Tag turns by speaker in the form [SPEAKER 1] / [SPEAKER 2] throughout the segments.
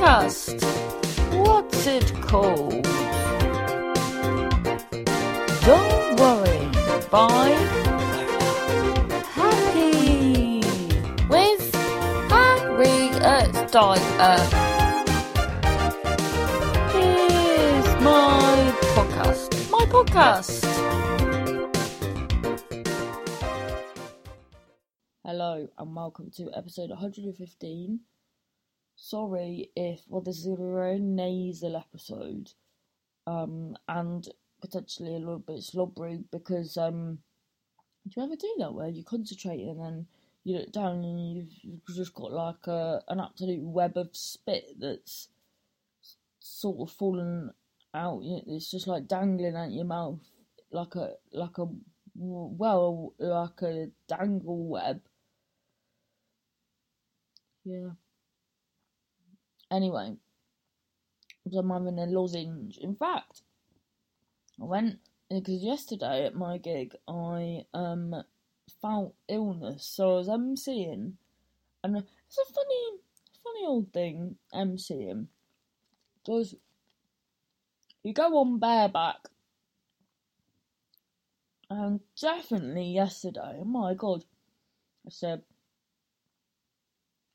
[SPEAKER 1] podcast. What's it called? Don't worry, by Happy with Harriet uh, Dyer. Uh, here's my podcast. My podcast. Hello and welcome to episode 115 sorry if well this is a very nasal episode um and potentially a little bit slobbery because um do you ever do that where you concentrate and then you look down and you've, just got like a an absolute web of spit that's sort of fallen out? It's just like dangling out your mouth like a like a well like a dangle web. Yeah Anyway, I'm having a lozenge. In fact, I went because yesterday at my gig I um felt illness, so I was emceeing, and it's a funny, funny old thing emceeing. Because you go on bareback, and definitely yesterday, oh my god, I said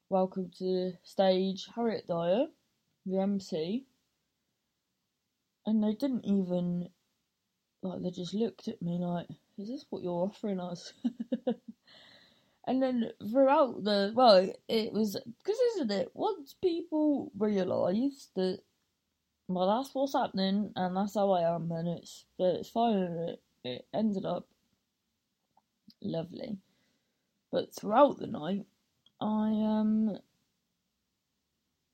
[SPEAKER 1] welcome to stage Harriet Dyer, the MC. And they didn't even, like, they just looked at me like, is this what you're offering us? and then throughout the, well, it was, because isn't it, once people realise that, well, that's what's happening and that's how I am, and it's, but it's fine, and it, it ended up lovely. But throughout the night, I um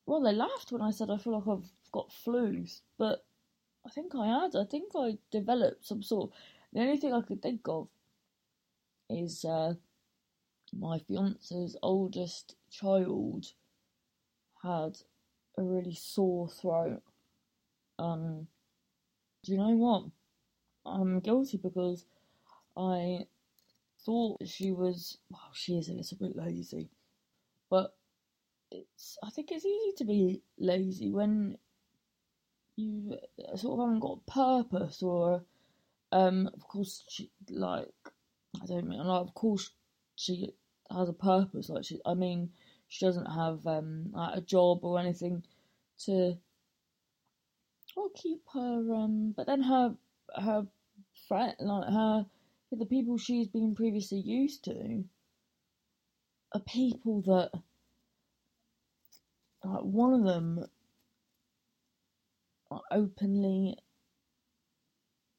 [SPEAKER 1] well they laughed when I said I feel like I've got flus, but I think I had. I think I developed some sort. Of, the only thing I could think of is uh, my fiance's oldest child had a really sore throat. Um, do you know what? I'm guilty because I thought she was. Well, she is a little bit lazy. But it's I think it's easy to be lazy when you sort of haven't got purpose or um of course she, like I don't mean like of course she has a purpose like she I mean she doesn't have um like a job or anything to or keep her um but then her her friend like her the people she's been previously used to are people that uh, one of them openly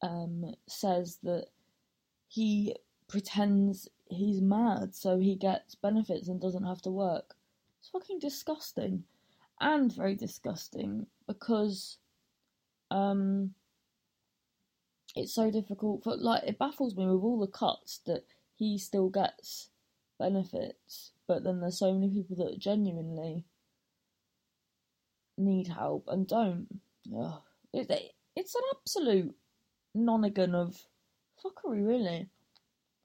[SPEAKER 1] um, says that he pretends he's mad so he gets benefits and doesn't have to work. It's fucking disgusting and very disgusting because um it's so difficult for like it baffles me with all the cuts that he still gets benefits, but then there's so many people that genuinely need help and don't. Ugh. It, it's an absolute nonigan of fuckery, really.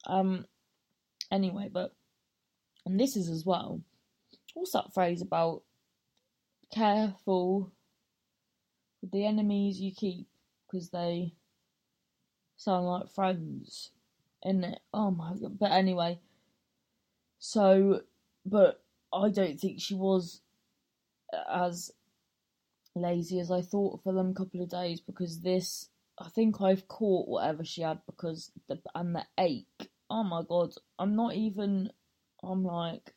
[SPEAKER 1] Um. Anyway, but and this is as well. What's that phrase about careful with the enemies you keep because they sound like friends, in it? Oh my god! But anyway, so, but I don't think she was as lazy as I thought for them couple of days because this I think I've caught whatever she had because the and the ache. Oh my god, I'm not even I'm like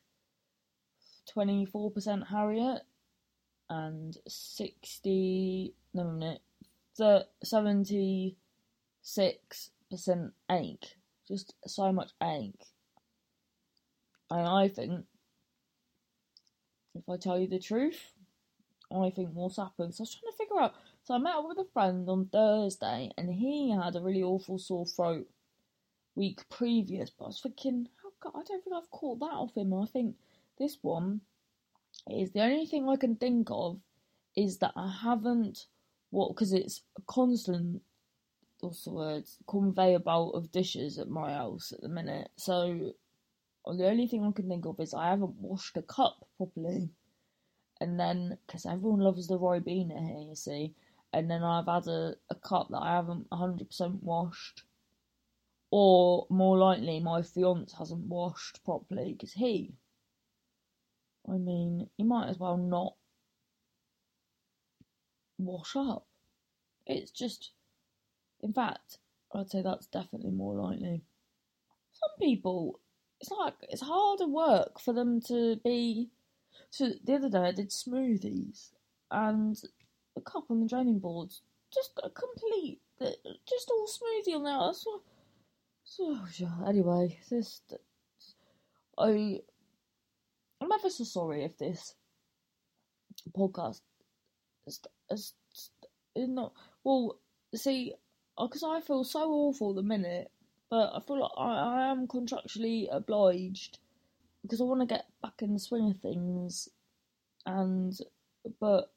[SPEAKER 1] twenty four percent Harriet and sixty no minute the seventy six percent ache. Just so much ache. And I think, if I tell you the truth, I think what's happened. So I was trying to figure out. So I met up with a friend on Thursday, and he had a really awful sore throat week previous. But I was thinking, oh God, I don't think I've caught that off him. I think this one is the only thing I can think of is that I haven't what because it's a constant what's the word conveyor belt of dishes at my house at the minute. So the only thing I can think of is I haven't washed a cup properly and then because everyone loves the Ribena here, you see, and then I've had a, a cup that I haven't 100% washed, or more likely my fiance hasn't washed properly because he, I mean, he might as well not wash up. It's just, in fact, I'd say that's definitely more likely. Some people, it's like it's harder work for them to be. So the other day I did smoothies, and the cup on the draining boards just a complete, just all smoothie on there. So, so anyway, this I I'm ever so sorry if this podcast is, is, is not well. See, because I feel so awful the minute, but I feel like I, I am contractually obliged because I want to get back in the swing of things, and but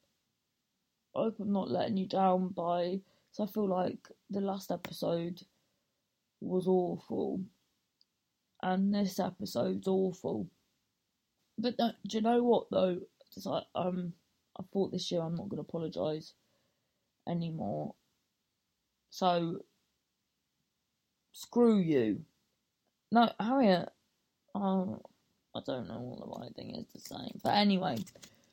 [SPEAKER 1] I hope I'm not letting you down by. So I feel like the last episode was awful, and this episode's awful. But do you know what though? It's like um, I thought this year I'm not going to apologise anymore. So screw you. No, Harriet. Oh, I don't know what the right thing is to say. But anyway,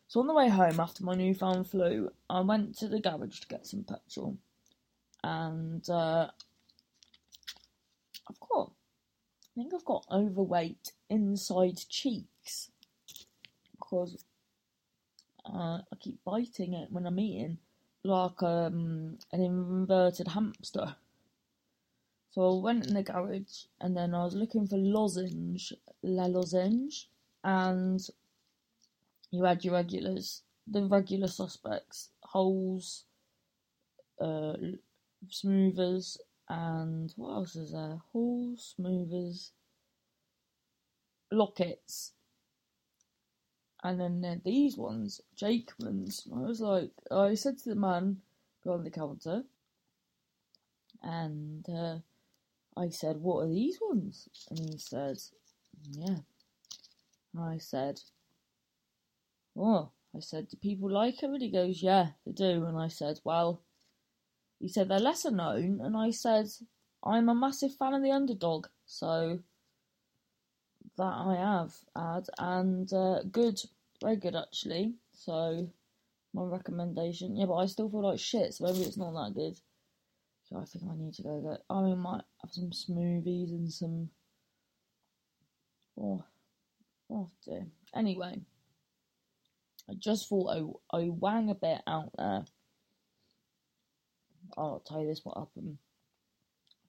[SPEAKER 1] so on the way home after my newfound flu, I went to the garage to get some petrol, and uh, I've got, I think I've got overweight inside cheeks because uh, I keep biting it when I'm eating, like um, an inverted hamster. So I went in the garage and then I was looking for lozenge, la lozenge, and you had your regulars, the regular suspects, Halls, uh, smoothers, and what else is there? Halls, smoothers, lockets, and then these ones, Jakeman's. I was like, I said to the man behind the counter, and uh, I said, What are these ones? And he said, Yeah. And I said, Oh, I said, Do people like them? And he goes, Yeah, they do. And I said, Well, he said, They're lesser known. And I said, I'm a massive fan of the underdog. So that I have had. And uh, good, very good actually. So my recommendation. Yeah, but I still feel like shit, so maybe it's not that good. So I think I need to go get. I might have some smoothies and some. Oh, oh dear. Anyway, I just thought I I wang a bit out there. I'll tell you this what happened.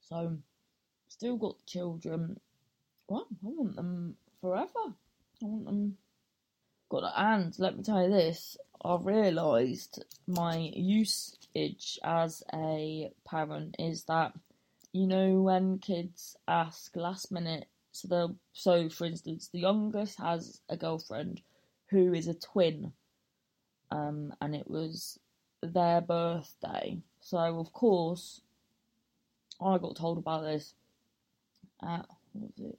[SPEAKER 1] So, still got the children. Well, I want them forever. I want them. Got and let me tell you this. I realised my usage as a parent is that you know when kids ask last minute so the so for instance the youngest has a girlfriend who is a twin um and it was their birthday. So of course I got told about this at what was it?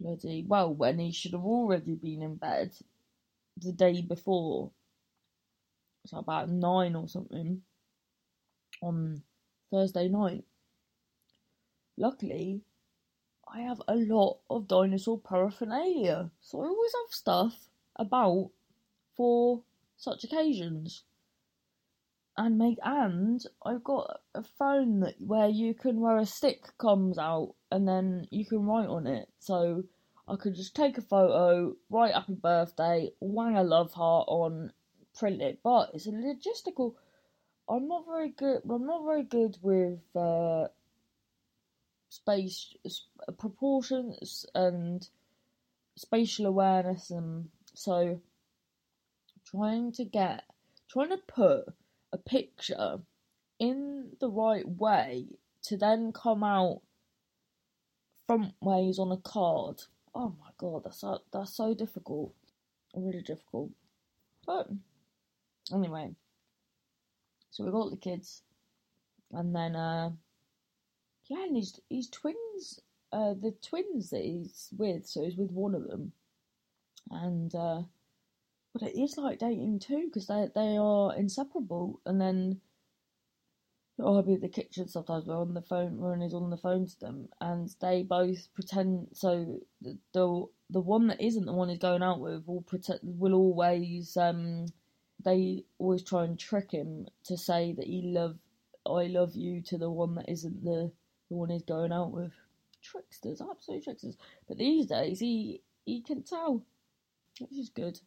[SPEAKER 1] Bloody well when he should have already been in bed the day before, so about nine or something, on Thursday night. Luckily, I have a lot of dinosaur paraphernalia, so I always have stuff about for such occasions. And make and I've got a phone that where you can where a stick comes out and then you can write on it. So I could just take a photo, write happy birthday, wang a love heart on, print it. But it's a logistical. I'm not very good. I'm not very good with uh, space proportions and spatial awareness, and so trying to get trying to put a picture in the right way to then come out front ways on a card oh my god, that's so, that's so difficult, really difficult. But anyway, so we got the kids, and then uh, yeah, and his his twins, uh, the twins that he's with, so he's with one of them, and uh, but it is like dating too because they they are inseparable. And then I'll be in the kitchen sometimes. We're on the phone. Ron is on the phone to them, and they both pretend. So the the, the one that isn't the one he's going out with will pretend will always um they always try and trick him to say that he love I love you to the one that isn't the the one he's going out with. Tricksters, absolute tricksters. But these days he he can tell, which is good.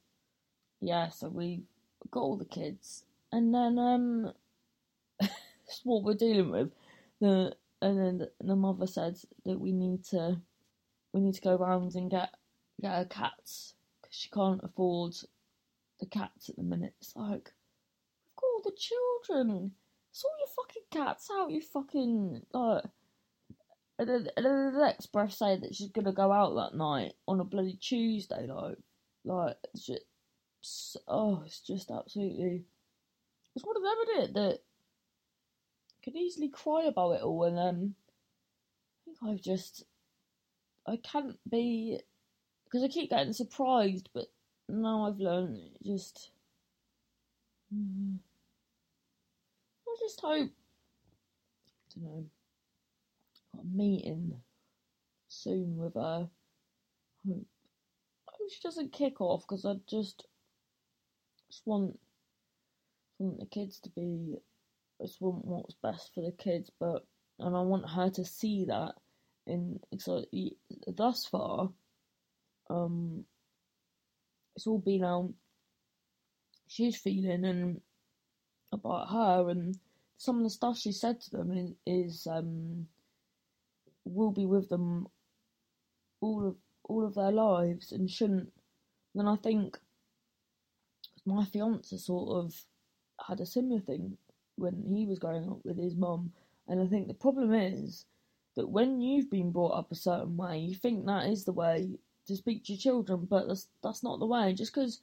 [SPEAKER 1] Yeah, so we got all the kids, and then um, that's what we're dealing with. The and then the mother said that we need to we need to go around and get get her cats because she can't afford the cats at the minute. It's like we've got all the children. Sort your fucking cats out, you fucking like. And then, and then the next breath saying that she's gonna go out that night on a bloody Tuesday, like, like it's just, oh, it's just absolutely. It's one of them, isn't it? That could easily cry about it all, and um, I think I've just, I can't be, because I keep getting surprised, but now I've learned just. Mm, I just hope. I don't know. Got a meeting soon with her. I hope, hope she doesn't kick off because I just just want want the kids to be. I just want what's best for the kids, but and I want her to see that. In so thus far, um, it's all been out. She's feeling and about her and some of the stuff she said to them is, is um will be with them all of all of their lives and shouldn't then I think my fiance sort of had a similar thing when he was growing up with his mum and I think the problem is that when you've been brought up a certain way you think that is the way to speak to your children but that's that's not the way just because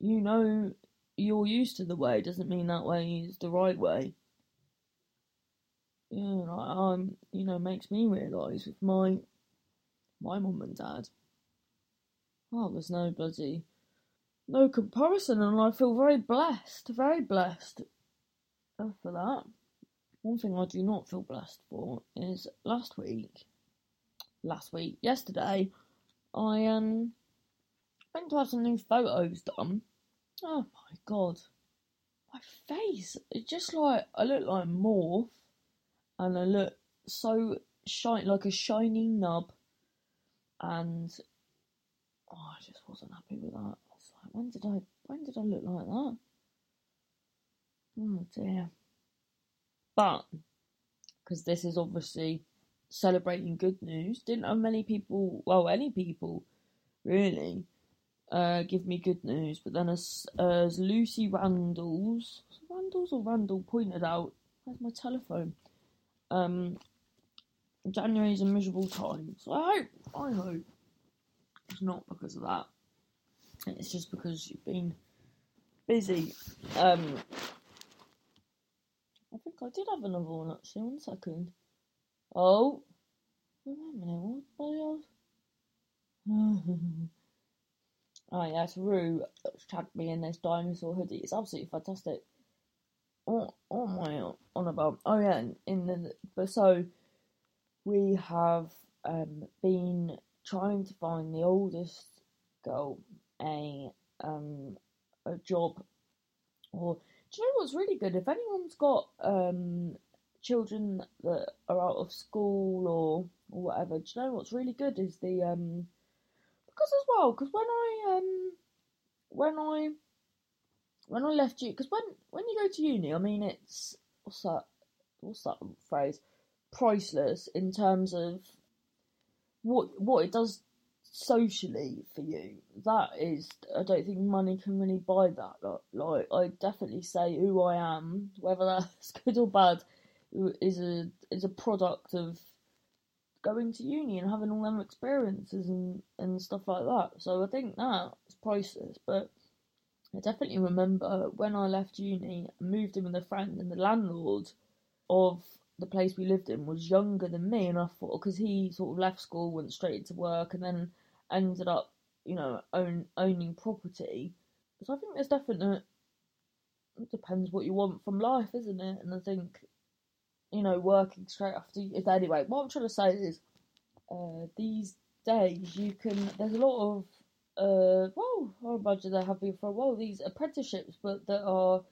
[SPEAKER 1] you know you're used to the way doesn't mean that way is the right way. Yeah, like, um, you know, makes me realise with my my mum and dad. Oh, there's no bloody no comparison, and I feel very blessed, very blessed for that. One thing I do not feel blessed for is last week, last week, yesterday, I um went to have some new photos done Oh my god. My face. It's just like I look like morph and I look so shiny like a shiny nub and oh, I just wasn't happy with that. I was like, when did I when did I look like that? Oh dear. But because this is obviously celebrating good news, didn't have many people well any people really uh, give me good news. But then as, as Lucy Randalls, Randalls or Randall pointed out, where's my telephone? Um, January is a miserable time. So I hope, I hope it's not because of that. It's just because you've been busy. Um, I think I did have another one actually. One second. Oh, wait a minute. What the Oh yes, Rue tagged me in this dinosaur hoodie. It's absolutely fantastic. What am I on about? Oh yeah, in the but so we have um, been trying to find the oldest girl a um a job. Or do you know what's really good? If anyone's got um children that are out of school or, or whatever, do you know what's really good is the um because as well, because when I um when I when I left you, because when when you go to uni, I mean it's what's that what's that phrase priceless in terms of what what it does socially for you. That is, I don't think money can really buy that. Like, like I definitely say who I am, whether that's good or bad, is a is a product of going to uni and having all them experiences and, and stuff like that. So I think that's priceless. But I definitely remember when I left uni, I moved in with a friend, and the landlord of the place we lived in was younger than me, and I thought because he sort of left school, went straight into work, and then ended up, you know, own owning property. So I think there's definite. It depends what you want from life, isn't it? And I think, you know, working straight after. Anyway, what I'm trying to say is, uh, these days you can. There's a lot of. Uh, well, I imagine there have been for a while these apprenticeships, but that are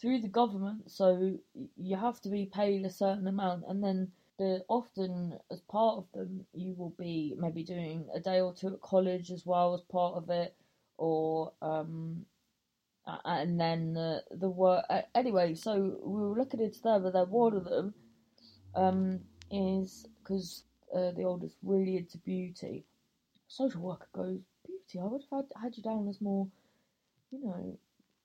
[SPEAKER 1] through the government, so you have to be paid a certain amount, and then the often as part of them you will be maybe doing a day or two at college as well as part of it, or um, and then the the work anyway. So we were looking into there, but then one of them um is because uh, the oldest really into beauty. Social worker goes beauty. I would have had, had you down as more, you know,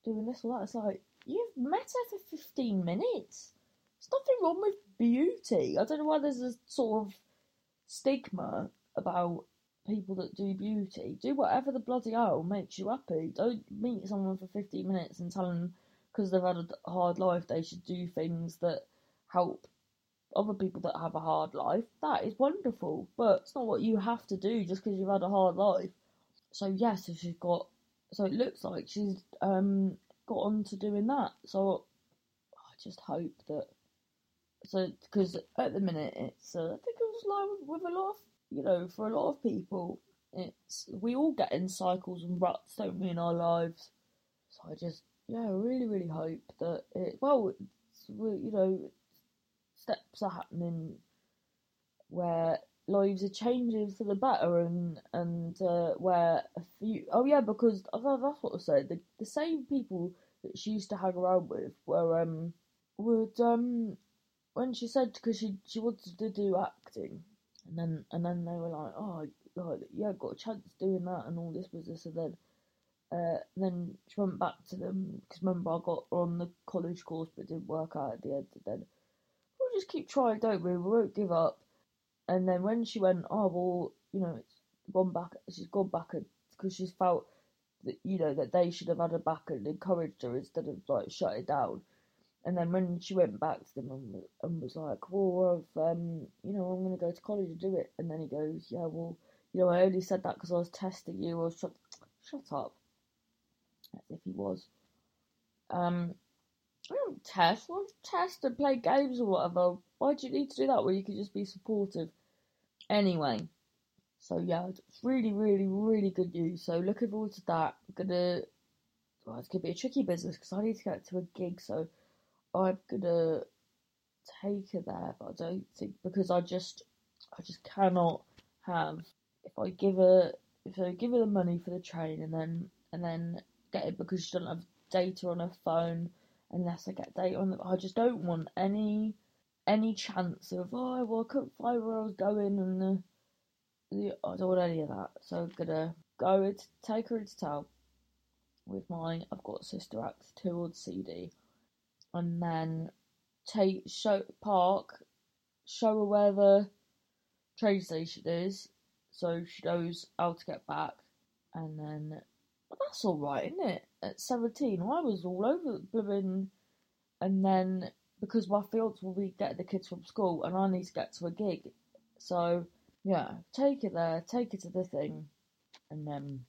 [SPEAKER 1] doing this or that. It's like You've met her for 15 minutes. There's nothing wrong with beauty. I don't know why there's a sort of stigma about people that do beauty. Do whatever the bloody hell makes you happy. Don't meet someone for 15 minutes and tell them because they've had a hard life they should do things that help other people that have a hard life. That is wonderful, but it's not what you have to do just because you've had a hard life. So yes, if she's got, so it looks like she's um got on to doing that. So I just hope that. So because at the minute it's uh, I think it was like with, with a lot of you know for a lot of people it's we all get in cycles and ruts don't we in our lives. So I just yeah I really really hope that it well you know steps are happening where lives are changing for the better and and uh, where a few oh yeah because that's what I said the, the same people that she used to hang around with were um would um when she said because she she wanted to do acting and then and then they were like oh like, yeah got a chance doing that and all this business and then uh, then she went back to them because remember I got on the college course but didn't work out at the end and then just keep trying don't we we won't give up and then when she went, oh well, you know, it's gone back. She's gone back because she's felt that you know that they should have had her back and encouraged her instead of like shut it down. And then when she went back to them and, and was like, well, um, you know, I'm going to go to college and do it. And then he goes, yeah, well, you know, I only said that because I was testing you. I was shut, shut up. As if he was. Um, don't test. Don't test and play games or whatever. Why do you need to do that where you could just be supportive? Anyway, so yeah, it's really, really, really good news. So looking forward to that. I'm gonna. Well, it's gonna be a tricky business because I need to get to a gig, so I'm gonna take her there. But I don't think because I just, I just cannot have if I give her if I give her the money for the train and then and then get it because she doesn't have data on her phone unless I get data on the. I just don't want any any chance of oh well I couldn't find where I was going and the, the I don't want any of that. So I'm gonna go and take her into town with my I've got Sister Act two on CD, and then take show park, show her where the train station is, so she knows how to get back, and then that's all right, isn't it? At seventeen, I was all over blooming, and then because my fiance will be getting the kids from school and I need to get to a gig. So, yeah, take it there, take it to the thing, and then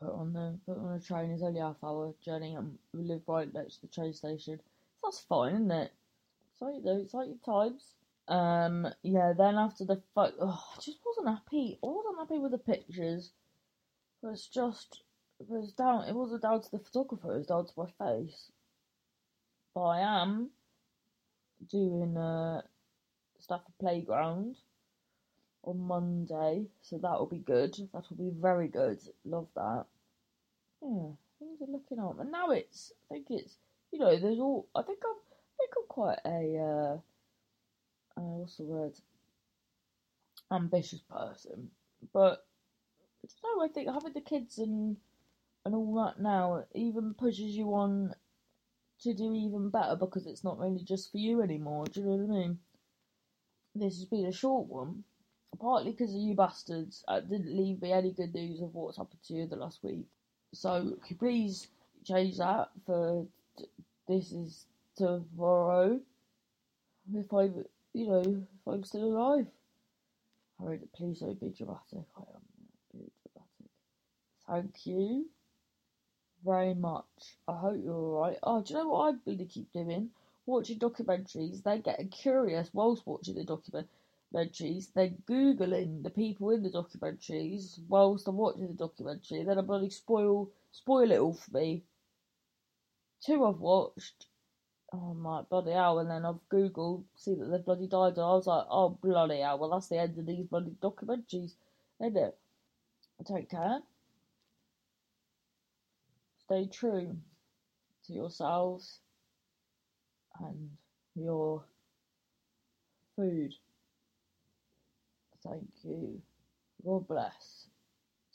[SPEAKER 1] put on the put on the train. It's only half hour journey, and we live right next to the train station. So that's fine, isn't it? Exciting though, exciting times. Um, yeah. Then after the fight, oh, I just wasn't happy. I wasn't happy with the pictures. It was just was down. It wasn't down to the photographer. It was down to my face. But I am doing a Stafford Playground on Monday, so that will be good. That will be very good. Love that. Yeah, things are looking up, and now it's. I think it's. You know, there's all. I think I'm. I think I'm quite a. Uh, uh, what's the word? Ambitious person, but I don't know. I think having the kids and and all that now even pushes you on to do even better because it's not really just for you anymore. Do you know what I mean? This has been a short one, partly because of you bastards. It didn't leave me any good news of what's happened to you the last week. So, could please change that for t- this is tomorrow? If I, you know, if I'm still alive. Please don't be dramatic. I am being dramatic. Thank you. Very much. I hope you're alright. Oh, do you know what I really keep doing? Watching documentaries. They get curious whilst watching the documentaries. They're googling the people in the documentaries whilst I'm watching the documentary. Then I bloody spoil spoil it all for me. Two I've watched. Oh my bloody hell! And then I've googled, see that they've bloody died. And I was like, oh bloody hell! Well, that's the end of these bloody documentaries, isn't it? I don't care. Stay true to yourselves and your food. Thank you. God bless.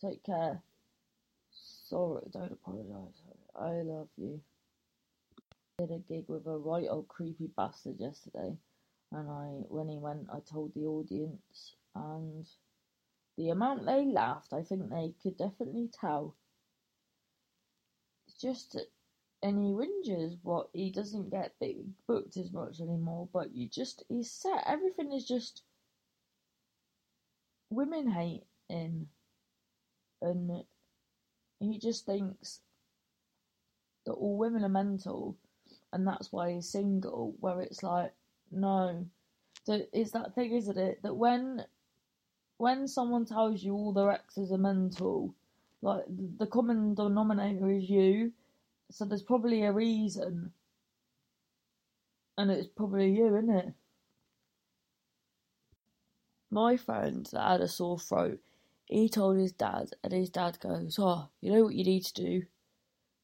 [SPEAKER 1] Take care. Sorry, don't apologise. I love you. I did a gig with a right old creepy bastard yesterday, and I, when he went, I told the audience, and the amount they laughed, I think they could definitely tell just and he whinges what he doesn't get booked as much anymore. But you just he's set. Everything is just women hating, and he just thinks that all women are mental, and that's why he's single. Where it's like, no, that it's that thing, isn't it? That when when someone tells you all their exes are mental, like the common denominator is you, so there's probably a reason, and it's probably you, isn't it? My friend that had a sore throat, he told his dad, and his dad goes, "Oh, you know what you need to do?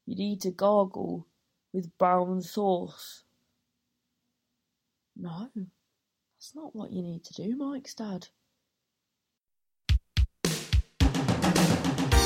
[SPEAKER 1] You need to gargle with brown sauce." No, that's not what you need to do, Mike's dad.